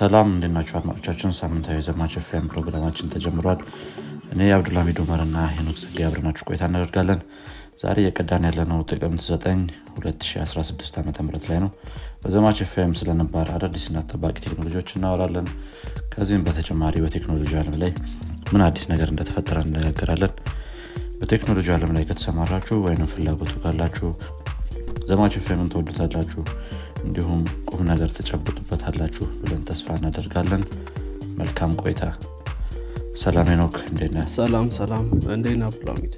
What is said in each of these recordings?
ሰላም እንዴት አድማጮቻችን? ሳምንታዊ ዘማች ፌም ፕሮግራማችን ተጀምሯል። እኔ አብዱልሚድ ኡመር እና ሄኖክ ጸጋ አብረናችሁ ቆይታ እናደርጋለን። ዛሬ የቀዳን ያለነው ጥቅምት 9 2016 ዓ ም ላይ ነው። በዘማች ፌም ስለነባር አዳዲስና ጠባቂ ቴክኖሎጂዎች እናወራለን። ከዚህም በተጨማሪ በቴክኖሎጂ አለም ላይ ምን አዲስ ነገር እንደተፈጠረ እነጋገራለን በቴክኖሎጂ አለም ላይ ከተሰማራችሁ ወይም ፍላጎቱ ካላችሁ ዘማች ፌምን ትወዱታላችሁ እንዲሁም ቁም ነገር ትጨብጡበታላችሁ ብለን ተስፋ እናደርጋለን። መልካም ቆይታ። ሰላም ኖክ እንዴነ ሰላም ሰላም። እንዴት አብዱልሚድ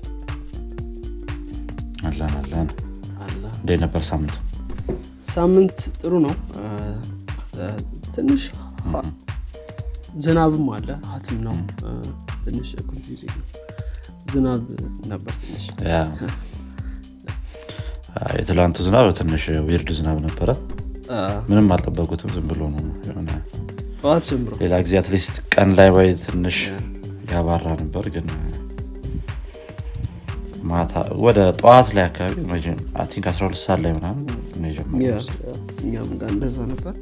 አለን አለን። አለ እንዴት ነበር ሳምንት ሳምንት ጥሩ ነው። ትንሽ ዝናብም አለ ሀትም ነው። ትንሽ ዝናብ ነበር ትንሽ የትላንቱ ዝናብ ትንሽ weird ዝናብ ነበረ። ምንም አልጠበቁትም ዝም ብሎ ነው የሆነ ሌላ ጊዜ at least ቀን ላይ ወይ ትንሽ ያባራ ነበር ግን ማታ ወደ ጠዋት ላይ አካባቢ think 12 ሰዓት ላይ ምናምን የጀመረው ነበር።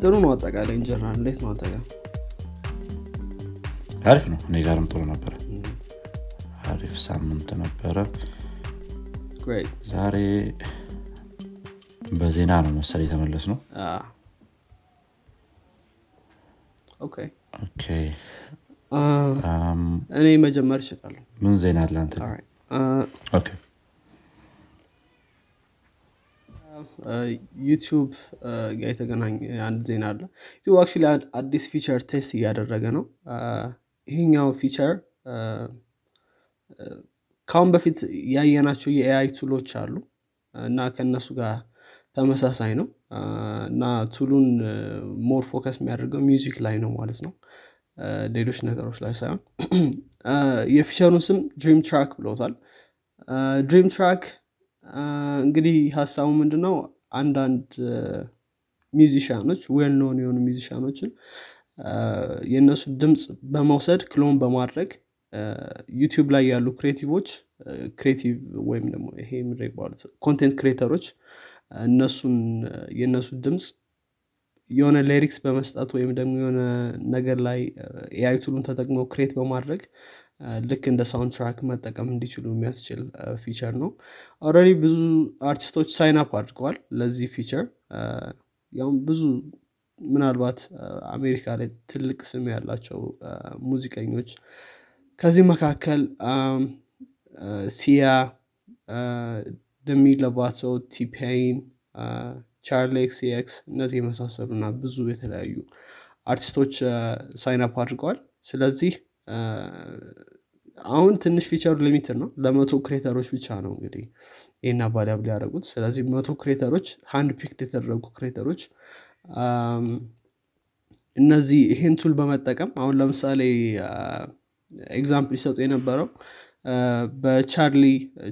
ጥሩ ነው አጠቃላይ እንጀራ እንዴት ነው አሪፍ ነው። እኔ ጋርም ጥሩ ነበረ አሪፍ ሳምንት ነበረ ዛሬ በዜና ነው መሰል የተመለስ ነው እኔ መጀመር እችላለሁ። ምን ዜና አለ አንተ? ዩቲዩብ ጋር የተገናኘ አንድ ዜና አለ። ዩቲዩብ actually አዲስ feature test እያደረገ ነው። አ፣ ይሄኛው feature ከአሁን በፊት ያየናቸው የ AI tool ኦች አሉ እና ከእነሱ ጋር ተመሳሳይ ነው። እና tool ኡን more focus የሚያደርገው music ላይ ነው ማለት ነው። ሌሎች ነገሮች ላይ ሳይሆን የ feature ኡን ስም Dream Track ብለውታል። Dream Track እንግዲህ ሀሳቡ ምንድነው? አንዳንድ musician ኦች well known የሆኑ musician ኦችን የእነሱ ድምፅ በመውሰድ clone በማድረግ ዩቲዩብ ላይ ያሉ creative ኦች creative ወይም ደግሞ ይሄ የሚባሉት? content creator ኦች እነሱን የእነሱ ድምፅ የሆነ lyrics በመስጠት ወይም ደግሞ የሆነ ነገር ላይ AI tool ኡን ተጠቅመው create በማድረግ ልክ እንደ soundtrack መጠቀም እንዲችሉ የሚያስችል feature ነው። already ብዙ አርቲስቶች sign up አድርገዋል ለዚህ feature። ያውም ብዙ ምናልባት አሜሪካ ላይ ትልቅ ስም ያላቸው ሙዚቀኞች ከዚህ መካከል Sia Demi Lovato T-Pain Charli XCX እነዚህ የመሳሰሉ እና ብዙ የተለያዩ አርቲስቶች sign up አድርገዋል። ስለዚህ አሁን ትንሽ feature ኡ limited ነው። ለመቶ creator ኦች ብቻ ነው እንግዲህ ይህን available ሊያደረጉት ስለዚህ መቶ creator ኦች hand picked የተደረጉ creator ኦች እነዚህ ይሄን tool በመጠቀም አሁን ለምሳሌ example ይሰጡ የነበረው። በ Charlie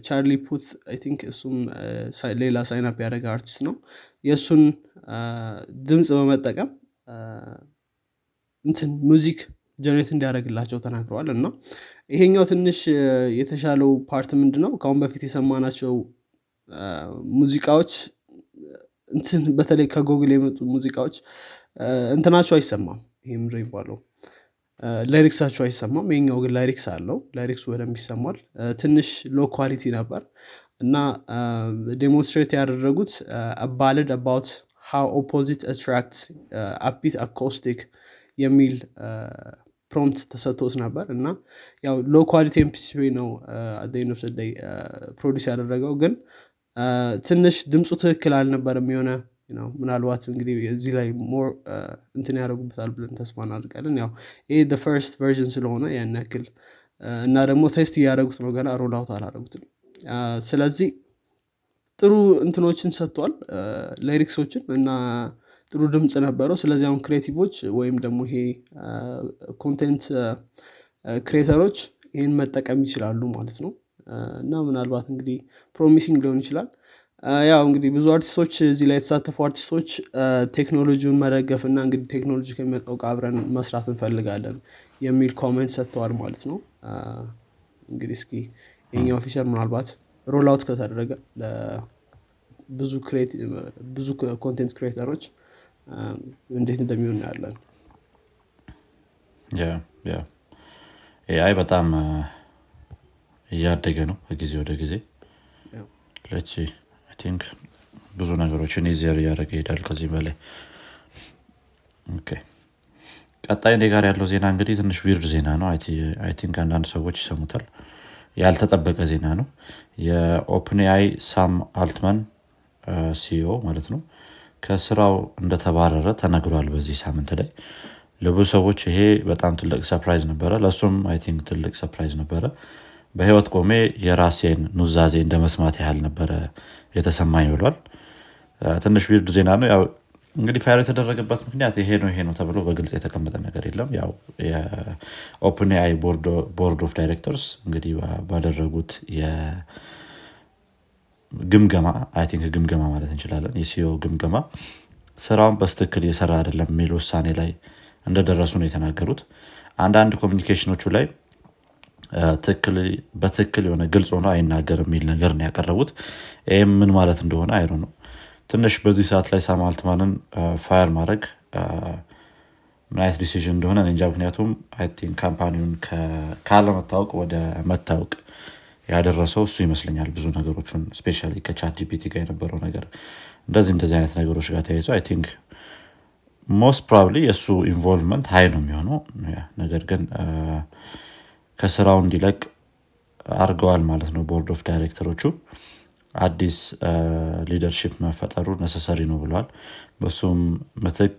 Charlie Puth I think እሱም ሌላ sign up ያደረገ አርቲስት ነው። የእሱን ድምፅ በመጠቀም እንትን music generate እንዲያደርግላቸው ተናግረዋል። እና ይሄኛው ትንሽ የተሻለው part ምንድን ነው ከአሁን በፊት የሰማናቸው ሙዚቃዎች እንትን በተለይ ከጎግል የመጡ ሙዚቃዎች እንትናቸው አይሰማም። ነው የሚባለው lyrics ኣቸው አይሰማም። ይሄኛው ግን lyrics አለው። lyrics ኡ በደንብ ይሰማል። ትንሽ low quality ነበር እና demonstrate ያደረጉት ballad about how opposite attract upbeat acoustic የሚል prompt ተሰጥቶት ነበር እና ያው low quality MP3 ነው produce ያደረገው ግን ትንሽ ድምፁ ትክክል አልነበረም። የሆነ ምናልባት እንግዲህ እዚህ ላይ more እንትን ያደረጉበታል ብለን ተስፋ እናደርጋለን። ያው ይህ first version ስለሆነ ያን ያክል አ፣ እና ደግሞ test እያደረጉት ነው ገና roll out አላደረጉትም። አ፣ ስለዚህ ጥሩ እንትኖችን ሰጥቷል lyrics ኦችን እና ጥሩ ድምፅ ነበረው። ስለዚህ አሁን creative ኦች ወይም ደግሞ ይሄ content creator ኦች ይህን መጠቀም ይችላሉ ማለት ነው። እና ምናልባት እንግዲህ promising ሊሆን ይችላል ያው እንግዲህ ብዙ አርቲስቶች እዚህ ላይ የተሳተፉ አርቲስቶች ቴክኖሎጂውን መደገፍ እና እንግዲህ ቴክኖሎጂ ከሚመጣው ጋር አብረን መስራት እንፈልጋለን የሚል comment ሰጥተዋል ማለት ነው። እንግዲህ እስኪ ይሄኛው feature ምናልባት roll out ከተደረገ ብዙ content creator ኦች እንዴት እንደሚሆን ያለን AI በጣም እያደገ ነው ከጊዜ ወደ ጊዜ። actually think ብዙ ነገሮችን easier እያደረገ ይሄዳል ከዚህ በላይ። ቀጣይ እኔ ጋር ያለው ዜና እንግዲህ ትንሽ weird ዜና ነው። I think አንዳንድ ሰዎች ይሰሙታል። ያልተጠበቀ ዜና ነው። የ OpenAI ሳም አልትማን CEO ማለት ነው። ከስራው እንደተባረረ ተነግሯል በዚህ ሳምንት ላይ። ለብዙ ሰዎች ይሄ በጣም ትልቅ surprise ነበረ። ለእሱም I think ትልቅ surprise ነበረ። በህይወት ቆሜ የራሴን ኑዛዜ እንደ መስማት ያህል ነበረ የተሰማኝ ብሏል። ትንሽ weird ዜና ነው። ያው እንግዲህ fire የተደረገበት ምክንያት ይሄ ነው ይሄ ነው ተብሎ በግልጽ የተቀመጠ ነገር የለም። ያው የ OpenAI board of directors እንግዲህ ባደረጉት ግምገማ I think ግምገማ ማለት እንችላለን የ CEO ግምገማ ስራውን በትክክል እየሰራ አይደለም የሚል ውሳኔ እንደደረሱ ነው የተናገሩት። አንዳንድ communication ኦቹ ላይ በትክክል የሆነ ግልጽ ሆኖ አይናገር የሚል ነገር ነው ያቀረቡት። ይህም ምን ማለት እንደሆነ አይሮ ነው። ትንሽ በዚህ ሰዓት ላይ ሳም አልትማንን fire ማድረግ ምን አይነት decision እንደሆነ እንጃ። ምክንያቱም company ውን ካለመታወቅ ወደ መታወቅ ያደረሰው እሱ ይመስለኛል ብዙ ነገሮችን especially ከ ChatGPT ጋር የነበረው ነገር እንደዚህ እንደዚህ አይነት ነገሮች ጋር ተያይዞ I think most probably የእሱ involvement high ነው የሚሆነው። ነገር ግን ከስራው እንዲለቅ አድርገዋል ማለት ነው board of director ኦቹ። አዲስ leadership መፈጠሩ necessary ነው ብለዋል። በሱም ምትክ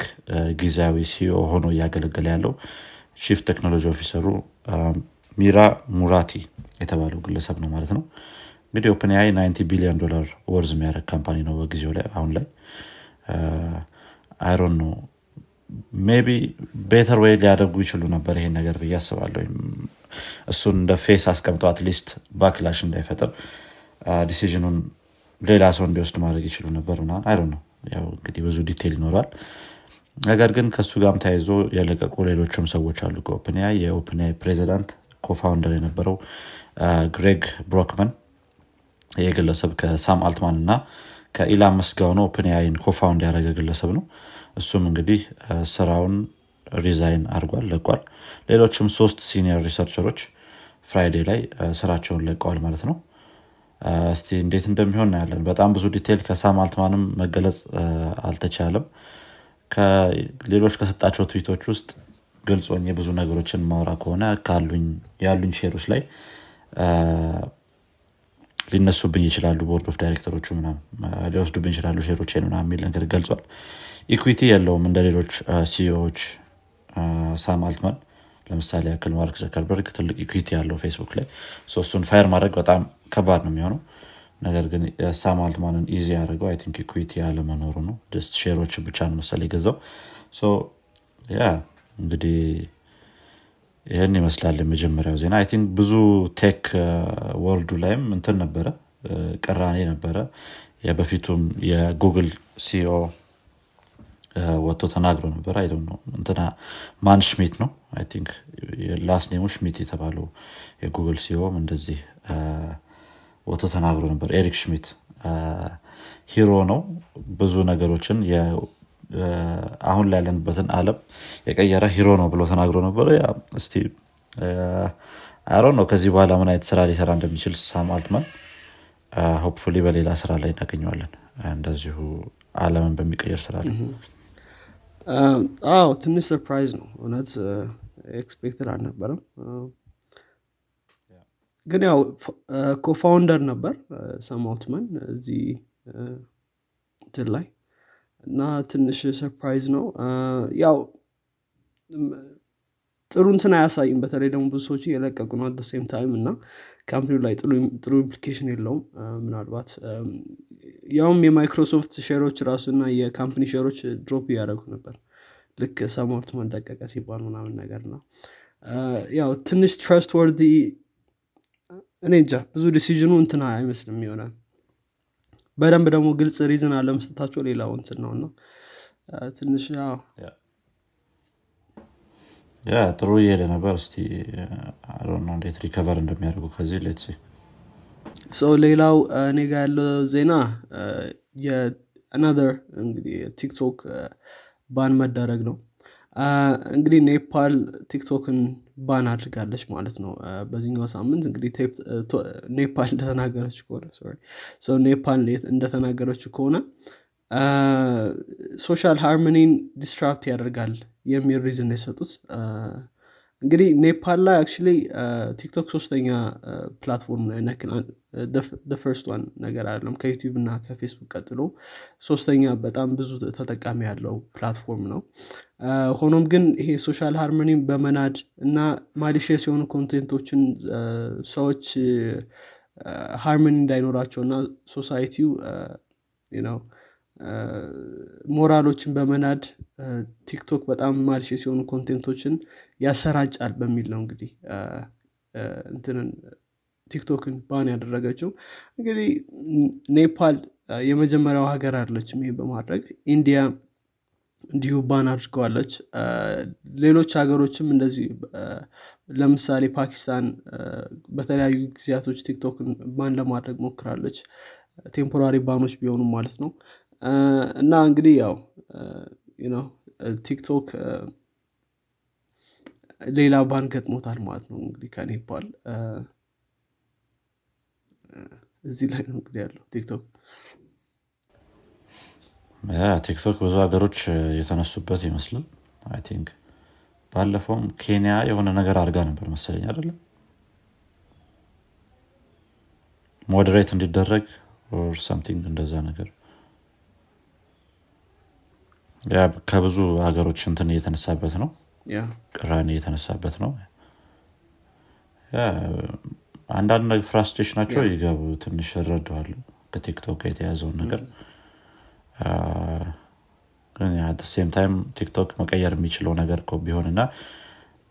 ጊዜያዊ CEO ሆኖ እያገለገለ ያለው chief technology officer ኡ ሚራ ሙራቲ የተባለው ግለሰብ ነው ማለት ነው። እንግዲህ OpenAI 90 ቢሊዮን ዶላር worth የሚያደረግ company ነው በጊዜው ላይ አሁን ላይ። አይሮን ነው። maybe better way ሊያደርጉ ይችሉ ነበር ይሄን ነገር ብዬ አስባለሁ እሱን እንደ face አስቀምጠው at least backlash እንዳይፈጥር decision ኡን ሌላ ሰው እንዲወስድ ማድረግ ይችሉ ነበር ምናምን አይ ነው ያው እንግዲህ ብዙ detail ይኖራል ነገር ግን ከእሱ ጋርም ተያይዞ የለቀቁ ሌሎችም ሰዎች አሉ። ከ OpenAI የ OpenAI ፕሬዚዳንት co-founder የነበረው ግሬግ ብሮክማን ይህ ግለሰብ ከሳም አልትማን እና ከኢላን መስክ ጋር ነው OpenAI ን co-found ያደረገ ግለሰብ ነው። እሱም እንግዲህ ስራውን resign አድርጓል ለቋል ሌሎችም ሶስት senior researcher ኦች Friday ላይ ስራቸውን ለቀዋል ማለት ነው። እስቲ እንዴት እንደሚሆን እናያለን። በጣም ብዙ detail ከሳም አልትማንም መገለጽ አልተቻለም። ሌሎች ከሰጣቸው ትዊቶች ውስጥ ግልጽ ሆኜ ብዙ ነገሮችን የማወራ ከሆነ ያሉኝ share ኦች ላይ ሊነሱብኝ ይችላሉ። board of director ኦቹ ሊወስዱብኝ ይችላሉ share ኦች ምናምን የሚል ነገር ገልጿል። equity የለውም እንደ ሌሎች CEO ዎች ሳም አልትማን ለምሳሌ ያክል ማርክ ዘከርበርግ ትልቅ equity ያለው ፌስቡክ ላይ እሱን fire ማድረግ በጣም ከባድ ነው የሚሆነው። ነገር ግን ሳም አልትማንን easy ያደርገው I think equity ያለመኖሩ ነው። ስ share ኦች ብቻ ነው መሰል የገዛው። yeah እንግዲህ ይህን ይመስላል የመጀመሪያው ዜና። I think ብዙ tech world ኡ ላይም እንትን ነበረ ቅራኔ ነበረ። የበፊቱም የጉግል CEO ወጥቶ ተናግሮ ነበር። አይ ነው እንትና ማን? ሽሚት ነው። I think last name ኡ ሽሚት የተባለው የጉግል CEO ም እንደዚህ ወጥቶ ተናግሮ ነበር። ኤሪክ ሽሚት hero ነው። ብዙ ነገሮችን አሁን ላይ ያለንበትን አለም የቀየረ hero ነው ብሎ ተናግሮ ነበረ እስቲ አሮ ነው ከዚህ በኋላ ምን አይነት ስራ ሊሰራ እንደሚችል ሳም አልትማን hopefully በሌላ ስራ ላይ እናገኘዋለን። እንደዚሁ አለምን በሚቀየር ስራ ላይ አዎ ትንሽ surprise ነው። እውነት expected አልነበረም። ግን ያው co-founder ነበር ሳም አልትማን እዚህ እንትን ላይ እና ትንሽ surprise ነው። ያው ጥሩ እንትን አያሳይም። በተለይ ደግሞ ብዙ ሰዎች እየለቀቁ ነው same time እና company ው ላይ ጥሩ implication የለውም። ምናልባት ያውም የማይክሮሶፍት share ኦች ራሱ እና የ company share ኦች drop እያደረጉ ነበር። ልክ ሳም አልትማን ለቀቀ ሲባል ምናምን ነገር ነው ያው ትንሽ ትረስት ወርዲ እኔ እንጃ ብዙ ዲሲዥኑ እንትና አይመስልም ይሆናል በደንብ ደግሞ ግልጽ ሪዝን አለመስጠታቸው ሌላው እንትን ነው እና ትንሽ ያ ጥሩ እየሄደ ነበር። እስቲ ነው እንዴት ሪከቨር እንደሚያደርጉ ከዚህ ሌት ሰው ሌላው እኔ ጋ ያለው ዜና የአናር እንግዲህ ቲክቶክ ban መደረግ ነው። እንግዲህ ኔፓል ቲክቶክን ban አድርጋለች ማለት ነው። በዚህኛው ሳምንት እንግዲህ ኔፓል እንደተናገረች ከሆነ ኔፓል እንደተናገረችው ከሆነ social harmony ን disrupt ያደርጋል የሚል reason የሰጡት። እንግዲህ ኔፓል ላይ actually ቲክቶክ ሶስተኛ platform first one ነገር አይደለም። ከዩቲዩብ እና ከፌስቡክ ቀጥሎ ሶስተኛ በጣም ብዙ ተጠቃሚ ያለው platform ነው። ሆኖም ግን ይሄ social harmony ን በመናድ እና malicious የሆኑ content ኦችን ሰዎች harmony እንዳይኖራቸው እና society ው ነው ሞራሎችን በመናድ ቲክቶክ በጣም malicious የሆኑ content ኦችን ያሰራጫል በሚል ነው እንግዲህ እንትንን ቲክቶክን ban ያደረገችው። እንግዲህ ኔፓል የመጀመሪያው ሀገር አይደለችም ይህ በማድረግ ኢንዲያ እንዲሁ ban አድርገዋለች። ሌሎች ሀገሮችም እንደዚህ ለምሳሌ ፓኪስታን በተለያዩ ጊዜያቶች ቲክቶክን ban ለማድረግ ሞክራለች። temporary ban ኦች ቢሆኑም ማለት ነው እና እንግዲህ ያው ቲክቶክ ሌላ ban ገጥሞታል ማለት ነው እንግዲህ ከኔፓል እዚህ ላይ ነው እንግዲህ ያለው ቲክቶክ። ቲክቶክ ብዙ ሀገሮች የተነሱበት ይመስላል። I think ባለፈውም ኬንያ የሆነ ነገር አድርጋ ነበር መሰለኝ አይደለም moderate እንዲደረግ or something እንደዛ ነገር ከብዙ ሀገሮች እንትን እየተነሳበት ነው። ቅራኔ እየተነሳበት ነው። አንዳንድ frustration ኣቸው ይገባል ትንሽ እረዳዋለሁ ከቲክቶክ የተያያዘውን ነገር። ግን same time ቲክቶክ መቀየር የሚችለው ነገር ቢሆን እና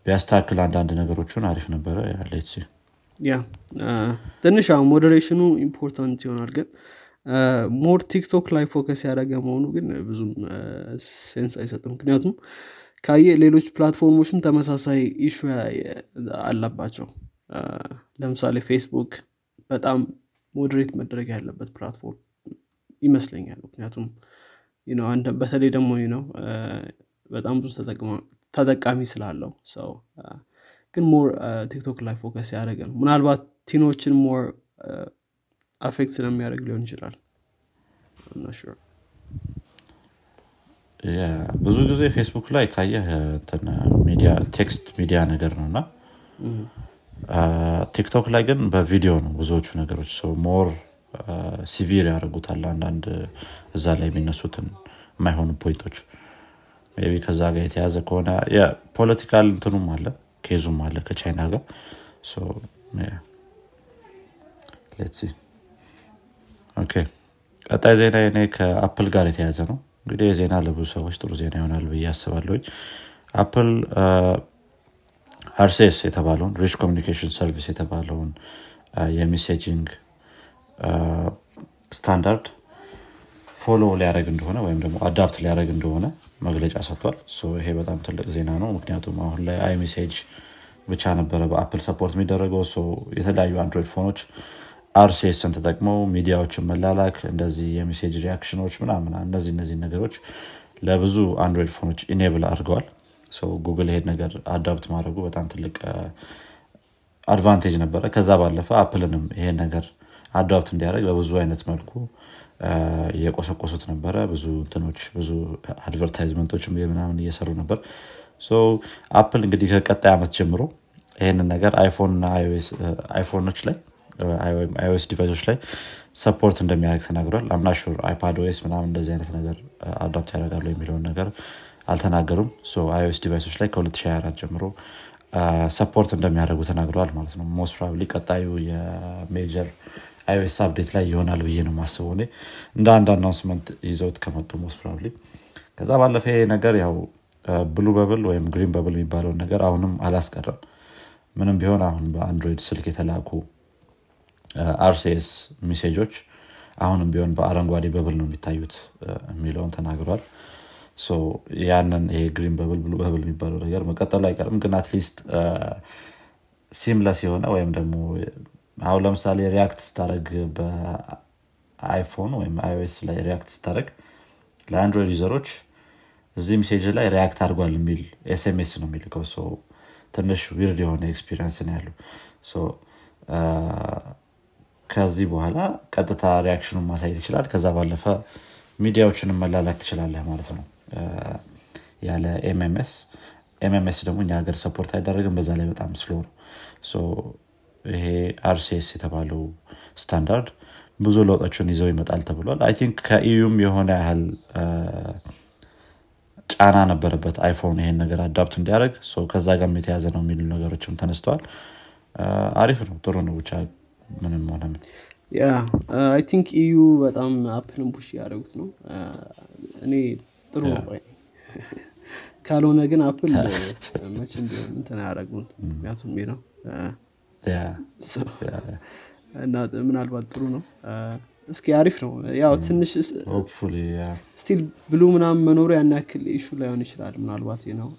ቢያስተካክል አንዳንድ ነገሮችን አሪፍ ነበረ። yeah ትንሽ moderation ኡ important ይሆናል ግን more ቲክቶክ ላይ focus ያደረገ መሆኑ ግን ብዙም sense አይሰጥም። ምክንያቱም ካየ ሌሎች platform ኦችም ተመሳሳይ issue አለባቸው። ለምሳሌ ፌስቡክ በጣም moderate መደረግ ያለበት platform ይመስለኛል። ምክንያቱም በተለይ ደግሞ ነው በጣም ብዙ ተጠቃሚ ስላለው ሰው ግን more ቲክቶክ ላይ focus ያደረገ ነው። ምናልባት teen ኦችን more affect ስለሚያደርግ ሊሆን ይችላል። ብዙ ጊዜ ፌስቡክ ላይ ካየህ text media ነገር ነው እና ቲክቶክ ላይ ግን በቪዲዮ ነው ብዙዎቹ ነገሮች more severe ያደርጉታል አንዳንድ እዛ ላይ የሚነሱትን የማይሆኑ point ኦች። maybe ከዛ ጋር የተያዘ ከሆነ የ political እንትኑም አለ case ኡም አለ ከቻይና ጋር ቀጣይ ዜና እኔ ከአፕል ጋር የተያዘ ነው። እንግዲህ የዜና ለብዙ ሰዎች ጥሩ ዜና ይሆናል ብዬ አስባለሁኝ። አፕል RCS የተባለውን rich communication service የተባለውን የ messaging standard follow ሊያደረግ እንደሆነ ወይም ደግሞ adopt ሊያደረግ እንደሆነ መግለጫ ሰጥቷል። ይሄ በጣም ትልቅ ዜና ነው። ምክንያቱም አሁን ላይ message ብቻ ነበረ በአፕል support የሚደረገው። የተለያዩ አንድሮይድ phone ኦች RCS ን ተጠቅመው ሚዲያዎችን መላላክ እንደዚህ የሜሴጅ ሪያክሽኖች ምናምን እነዚህ እነዚህ ነገሮች ለብዙ አንድሮይድ phone ኦች enable አድርገዋል። ጉግል ይሄን ነገር adopt ማድረጉ በጣም ትልቅ advantage ነበረ። ከዛ ባለፈ አፕልንም ይሄን ነገር adopt እንዲያደርግ በብዙ አይነት መልኩ እየቆሰቆሱት ነበረ። ብዙ እንትኖች ብዙ advertisement ኦች ምናምን እየሰሩ ነበር። አፕል እንግዲህ ከቀጣይ ዓመት ጀምሮ ይህንን ነገር አይፎን እና አይፎኖች ላይ iOS device ኦች ላይ support እንደሚያደርግ ተናግሯል። I'm not sure iPadOS ምናምን እንደዚህ አይነት ነገር adopt ያደርጋሉ የሚለውን ነገር አልተናገሩም። iOS device ኦች ላይ ከ2024 ጀምሮ support እንደሚያደርጉ ተናግረዋል ማለት ነው። most probably ቀጣዩ የ major iOS update ላይ ይሆናል ብዬ ነው ማስበው እኔ። እንደ አንድ announcement ይዘውት ከመጡ most probably ከዛ ባለፈ ነገር ያው blue bubble ወይም green bubble የሚባለውን ነገር አሁንም አላስቀረም። ምንም ቢሆን አሁን በአንድሮይድ ስልክ የተላኩ አርሴስ ሜሴጆች አሁንም ቢሆን በአረንጓዴ bubble ነው የሚታዩት የሚለውን ተናግሯል። ያንን ይሄ green bubble blue bubble የሚባለው ነገር መቀጠሉ አይቀርም። ግን at least seamless የሆነ ወይም ደግሞ አሁን ለምሳሌ react ስታደረግ በአይፎን ወይም iOS ላይ react ስታደረግ ለአንድሮይድ user ኦች እዚህ message ላይ react አድርጓል የሚል SMS ነው የሚልከው። ትንሽ weird የሆነ experience ነው ያለው ከዚህ በኋላ ቀጥታ reaction ኡን ማሳየት ይችላል። ከዛ ባለፈ ሚዲያዎችንም መላላክ ትችላለህ ማለት ነው። ያለ MMS MMS ደግሞ እኛ ሀገር support አይደረግም በዛ ላይ በጣም slow ነው። ይሄ RCS የተባለው ስታንዳርድ ብዙ ለውጦችን ይዞ ይመጣል ተብሏል። I think ከ EU ም የሆነ ያህል ጫና ነበረበት አይፎን ይሄን ነገር adopt እንዲያደርግ። ከዛ ጋር የተያዘ ነው የሚሉ ነገሮችም ተነስተዋል። አሪፍ ነው ጥሩ ነው። ብቻ ምንም ሆነ ምን yeah I think EU በጣም አፕልን push ያደረጉት ነው። እኔ ጥሩ ካልሆነ ግን አፕል መቼም ቢሆን እንትን አያደረጉን ምክንያቱም ነው። እና ምናልባት ጥሩ ነው። እስኪ አሪፍ ነው። ያው ትንሽ still blue ምናምን መኖሩ ያን ያክል issue ላይሆን ይችላል። ምናልባት ነው።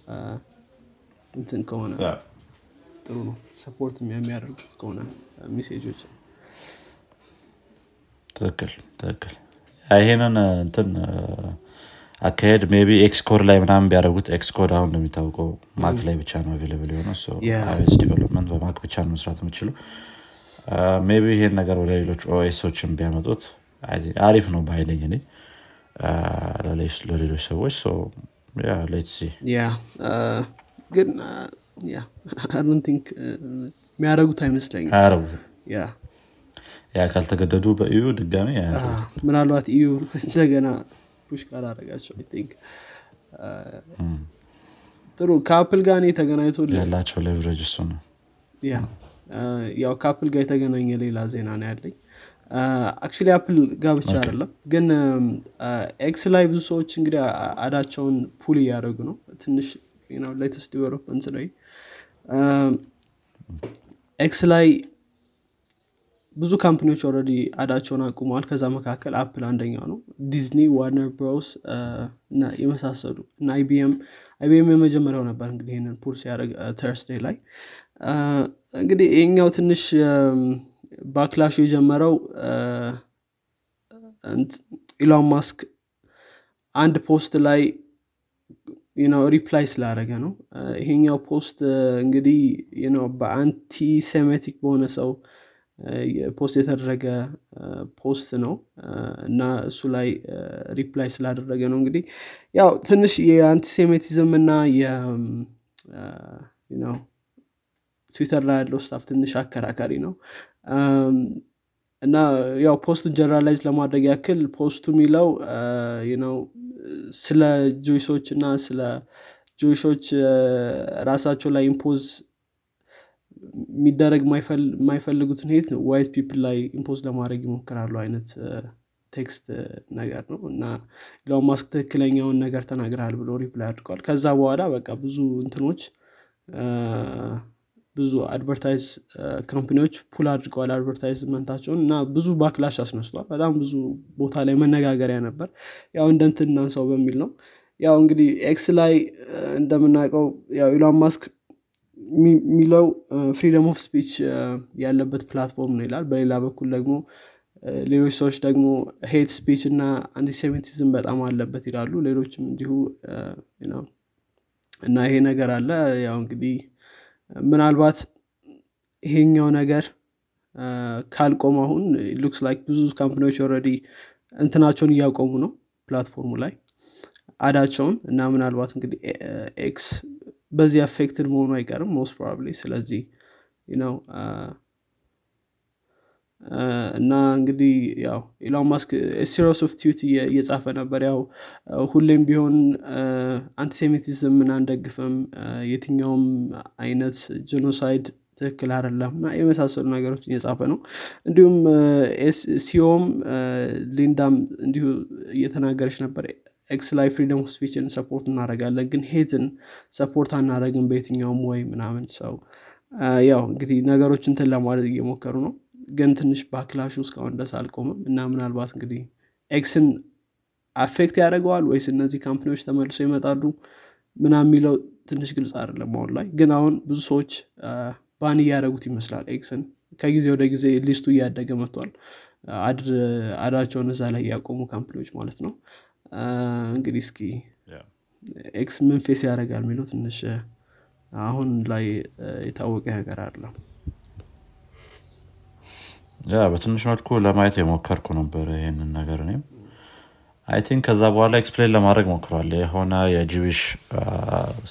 እንትን ከሆነ ጥሩ ነው። support የሚያደርጉት ከሆነ ሜሴጆች ትክክል ትክክል። ይሄንን እንትን አካሄድ maybe Xcode ላይ ምናምን ቢያደረጉት Xcode አሁን እንደሚታወቀው ማክ ላይ ብቻ ነው available የሆነ iOS development በማክ ብቻ ነው መስራት የምችሉ maybe ይሄን ነገር ወደ ሌሎች OS ኦችን ቢያመጡት አሪፍ ነው በሀይለኝ እኔ። ለሌሎች ሰዎች ግን የሚያደረጉት አይመስለኝም. yeah ካልተገደዱ በ EU ድጋሚ ምናልባት EU እንደገና push ካላረጋቸው think ጥሩ ከአፕል ጋር እኔ ተገናኝቶ ያላቸው leverage እሱ ነው። ያው ከአፕል ጋር የተገናኘ ሌላ ዜና ነው ያለኝ። actually አፕል ጋር ብቻ አይደለም ግን X ላይ ብዙ ሰዎች እንግዲህ ad ኣቸውን pull እያደረጉ ነው። ትንሽ latest development ላይ X ላይ ብዙ company ዎች already ad ኣቸውን አቁመዋል። ከዛ መካከል አፕል አንደኛው ነው። ዲዝኒ ዋርነር ብሮስ የመሳሰሉ እና IBM IBM የመጀመሪያው ነበር እንግዲህ ይህንን pull ሲያደርግ Thursday ላይ። እንግዲህ ይሄኛው ትንሽ backlash ኡ የጀመረው ኢሎን ማስክ አንድ post ላይ reply ስላደረገ ነው። ይሄኛው post እንግዲህ በ antisemitic በሆነ ሰው post የተደረገ post ነው። እና እሱ ላይ reply ስላደረገ ነው። እንግዲህ ያው ትንሽ የ antisemitism እና ትዊተር ላይ ያለው stuff ትንሽ አከራካሪ ነው። እና ያው post ኡን generalize ለማድረግ ያክል post ኡ የሚለው ነው ስለ Jews ኦች እና ስለ Jews ኦች ራሳቸው ላይ impose የሚደረግ የማይፈልጉትን hate white people ላይ impose ለማድረግ ይሞክራሉ አይነት text ነገር ነው። እና ኢሎን ማስክ ትክክለኛውን ነገር ተናግረሃል ብሎ reply አድርገዋል ከዛ በኋላ በቃ ብዙ እንትኖች ብዙ advertise company ዎች pull አድርገዋል advertisement ኣቸውን እና ብዙ backlash አስነስቷል። በጣም ብዙ ቦታ ላይ መነጋገሪያ ነበር። ያው እንደንትን እናንሰው በሚል ነው። ያው እንግዲህ X ላይ እንደምናውቀው ያው ኢሎን ማስክ የሚለው freedom of speech ያለበት platform ነው ይላል። በሌላ በኩል ደግሞ ሌሎች ሰዎች ደግሞ hate speech እና antisemitism በጣም አለበት ይላሉ። ሌሎችም እንዲሁ እና ይሄ ነገር አለ። ያው እንግዲህ ምናልባት ይሄኛው ነገር ካልቆም አሁን looks like ብዙ company ዎች already እንትናቸውን እያቆሙ ነው platform ኡ ላይ ad ኣቸውን እና ምናልባት እንግዲህ X በዚህ affected መሆኑ አይቀርም most probably ስለዚህ ነው እና እንግዲህ ያው ኢሎን ማስክ series of tweet እየጻፈ ነበር። ያው ሁሌም ቢሆን antisemitism ን አንደግፍም። የትኛውም አይነት genocide ትክክል አይደለም እና የመሳሰሉ ነገሮችን እየጻፈ ነው። እንዲሁም CEO ም ሊንዳም እንዲሁ እየተናገረች ነበር። X ላይ freedom speech ን support እናደረጋለን ግን hate ን support አናደርግም በየትኛውም ወይ ምናምን ሰው። ያው እንግዲህ ነገሮች እንትን ለማድረግ እየሞከሩ ነው ግን ትንሽ backlash ኡ እስካሁን ደስ አልቆምም እና ምናልባት እንግዲህ X ን affect ያደርገዋል ወይስ እነዚህ company ዎች ተመልሶ ይመጣሉ ምና የሚለው ትንሽ ግልጽ አይደለም አሁን ላይ። ግን አሁን ብዙ ሰዎች ban እያደረጉት ይመስላል X ን ከጊዜ ወደ ጊዜ list ኡ እያደገ መጥቷል። ad ኣቸውን እዛ ላይ ያቆሙ company ዎች ማለት ነው። እንግዲህ እስኪ X ምን face ያደርጋል የሚለው ትንሽ አሁን ላይ የታወቀ ነገር የለውም ያ በትንሽ መልኩ ለማየት የሞከርኩ ነበር ይህንን ነገር እኔም። I think ከዛ በኋላ explain ለማድረግ ሞክሯል። የሆነ የ Jewish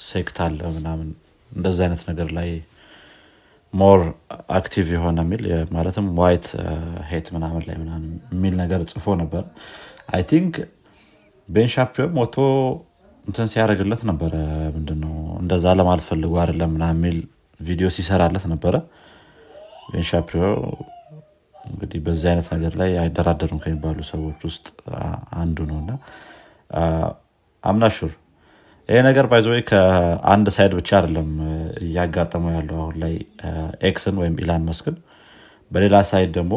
sect አለ ምናምን እንደዚ አይነት ነገር ላይ more active የሆነ የሚል ማለትም white hate ምናምን ላይ ምናምን የሚል ነገር ጽፎ ነበር። I think ቤን ሻፒሮም ወጥቶ እንትን ሲያደርግለት ነበረ። ምንድነው እንደዛ ለማለት ፈልጎ አይደለም ምና የሚል ቪዲዮ ሲሰራለት ነበረ። ቤን ሻፒሮ እንግዲህ በዚህ አይነት ነገር ላይ አይደራደሩም ከሚባሉ ሰዎች ውስጥ አንዱ ነው። እና I'm not sure ይሄ ነገር by the ከአንድ side ብቻ አይደለም እያጋጠመው ያለው አሁን ላይ X ን ወይም ኢሎን ማስክን በሌላ side ደግሞ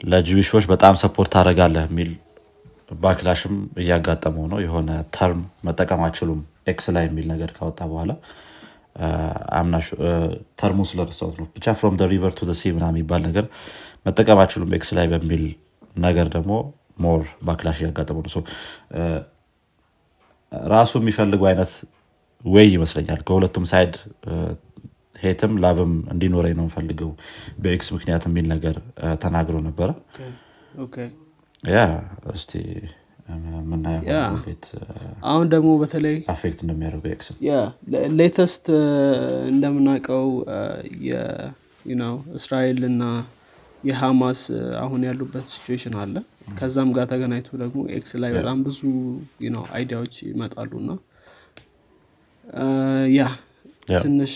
ለ Jewish ኦች በጣም support ታደረጋለህ የሚል backlash ም እያጋጠመው ነው። የሆነ term መጠቀም አይችሉም X ላይ የሚል ነገር ካወጣ በኋላ I'm not sure term ኡ ስለረሳሁት ነው. ብቻ from river to sea ምና የሚባል ነገር መጠቀም አይችሉም X ላይ በሚል ነገር ደግሞ more backlash እያጋጠመው ነው። ራሱ የሚፈልጉ አይነት ወይ ይመስለኛል። ከሁለቱም side hate ም love ም እንዲኖረኝ ነው ፈልገው በ X ምክንያት የሚል ነገር ተናግሮ ነበረ። ያ እስቲ አሁን ደግሞ በተለይ affect እንደሚያደርገው X latest እንደምናውቀው እስራኤል እና የሐማስ አሁን ያሉበት situation አለ። ከዛም ጋር ተገናኝቶ ደግሞ X ላይ በጣም ብዙ idea ዎች ይመጣሉ እና ያ ትንሽ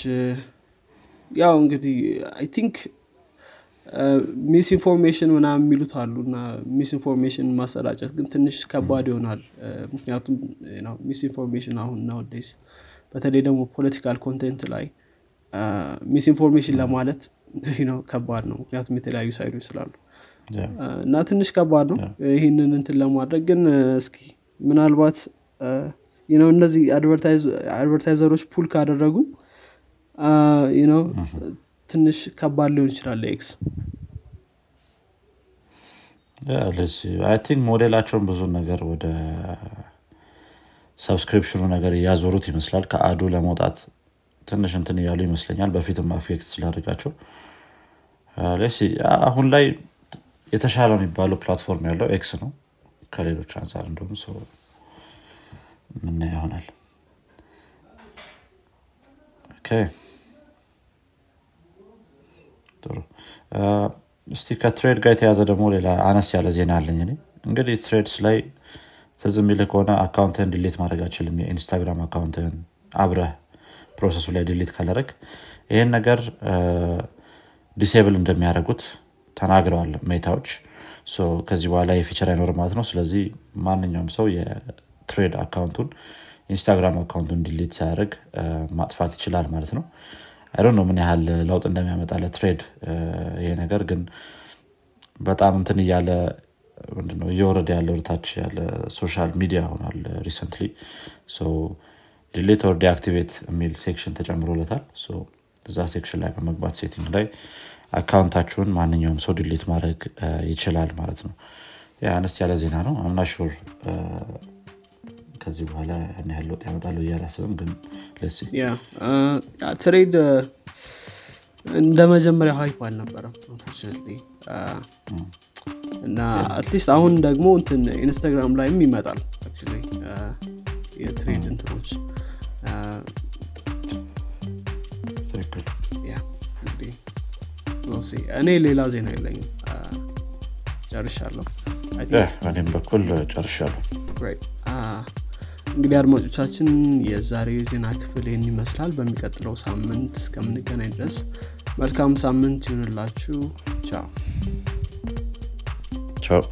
ያው እንግዲህ I think misinformation ምናምን የሚሉት አሉ እና misinformation ማሰራጨት ግን ትንሽ ከባድ ይሆናል። ምክንያቱም misinformation አሁን nowadays በተለይ ደግሞ political content ላይ misinformation ለማለት ከባድ ነው። ምክንያቱም የተለያዩ side ኦች ስላሉ እና ትንሽ ከባድ ነው። ይህንን እንትን ለማድረግ ግን እስኪ ምናልባት ነው እነዚህ advertiser ኦች pull ካደረጉ ነው ትንሽ ከባድ ሊሆን ይችላል X think model ኣቸውን ብዙ ነገር ወደ subscription ኑ ነገር እያዞሩት ይመስላል። ከ ad ኡ ለመውጣት ትንሽ እንትን እያሉ ይመስለኛል። በፊትም affect ስላደርጋቸው አሁን ላይ የተሻለ የሚባለው platform ያለው X ነው። ከሌሎች አንጻር እንደሆኑ ምና ይሆናል ጥሩ። እስቲ ከ Threads ጋር የተያዘ ደግሞ ሌላ አነስ ያለ ዜና አለኝ እኔ። እንግዲህ Threads ላይ ትዝ የሚልህ ከሆነ account ህን delete ማድረግ አትችልም የኢንስታግራም account ህን አብረህ process ኡ ላይ delete ካላረግ ይህን ነገር disable እንደሚያደርጉት ተናግረዋል ሜታዎች። ከዚህ በኋላ ያ feature አይኖርም ማለት ነው። ስለዚህ ማንኛውም ሰው የ Threads account ኡን ኢንስታግራም account ኡን delete ሳያደርግ ማጥፋት ይችላል ማለት ነው I don't know ምን ያህል ለውጥ እንደሚያመጣ ለ Threads ይሄ ነገር ግን በጣም እንትን እያለ ምንድነው እየወረደ ያለ ወደታች ያለ social media ሆኗል recently delete or deactivate የሚል section ተጨምሮለታል። እዛ section ላይ በመግባት setting ላይ account ኣችሁን ማንኛውም ሰው delete ማድረግ ይችላል ማለት ነው። አነስ ያለ ዜና ነው። I'm not sure ከዚህ በኋላ ያን ያህል ለውጥ ያመጣሉ ብዬ አላስብም ግን Thread እንደ መጀመሪያ hype አልነበረም እና at least አሁን ደግሞ እንትን ኢንስታግራም ላይም ይመጣል የ Thread እንትኖች. እኔ ሌላ ዜና የለኝም ጨርሻለሁ. እኔም በኩል ጨርሻለሁ እንግዲህ አድማጮቻችን የዛሬው የዜና ክፍል ይህን ይመስላል። በሚቀጥለው ሳምንት እስከምንገናኝ ድረስ መልካም ሳምንት ይሁንላችሁ። ቻው። ቻው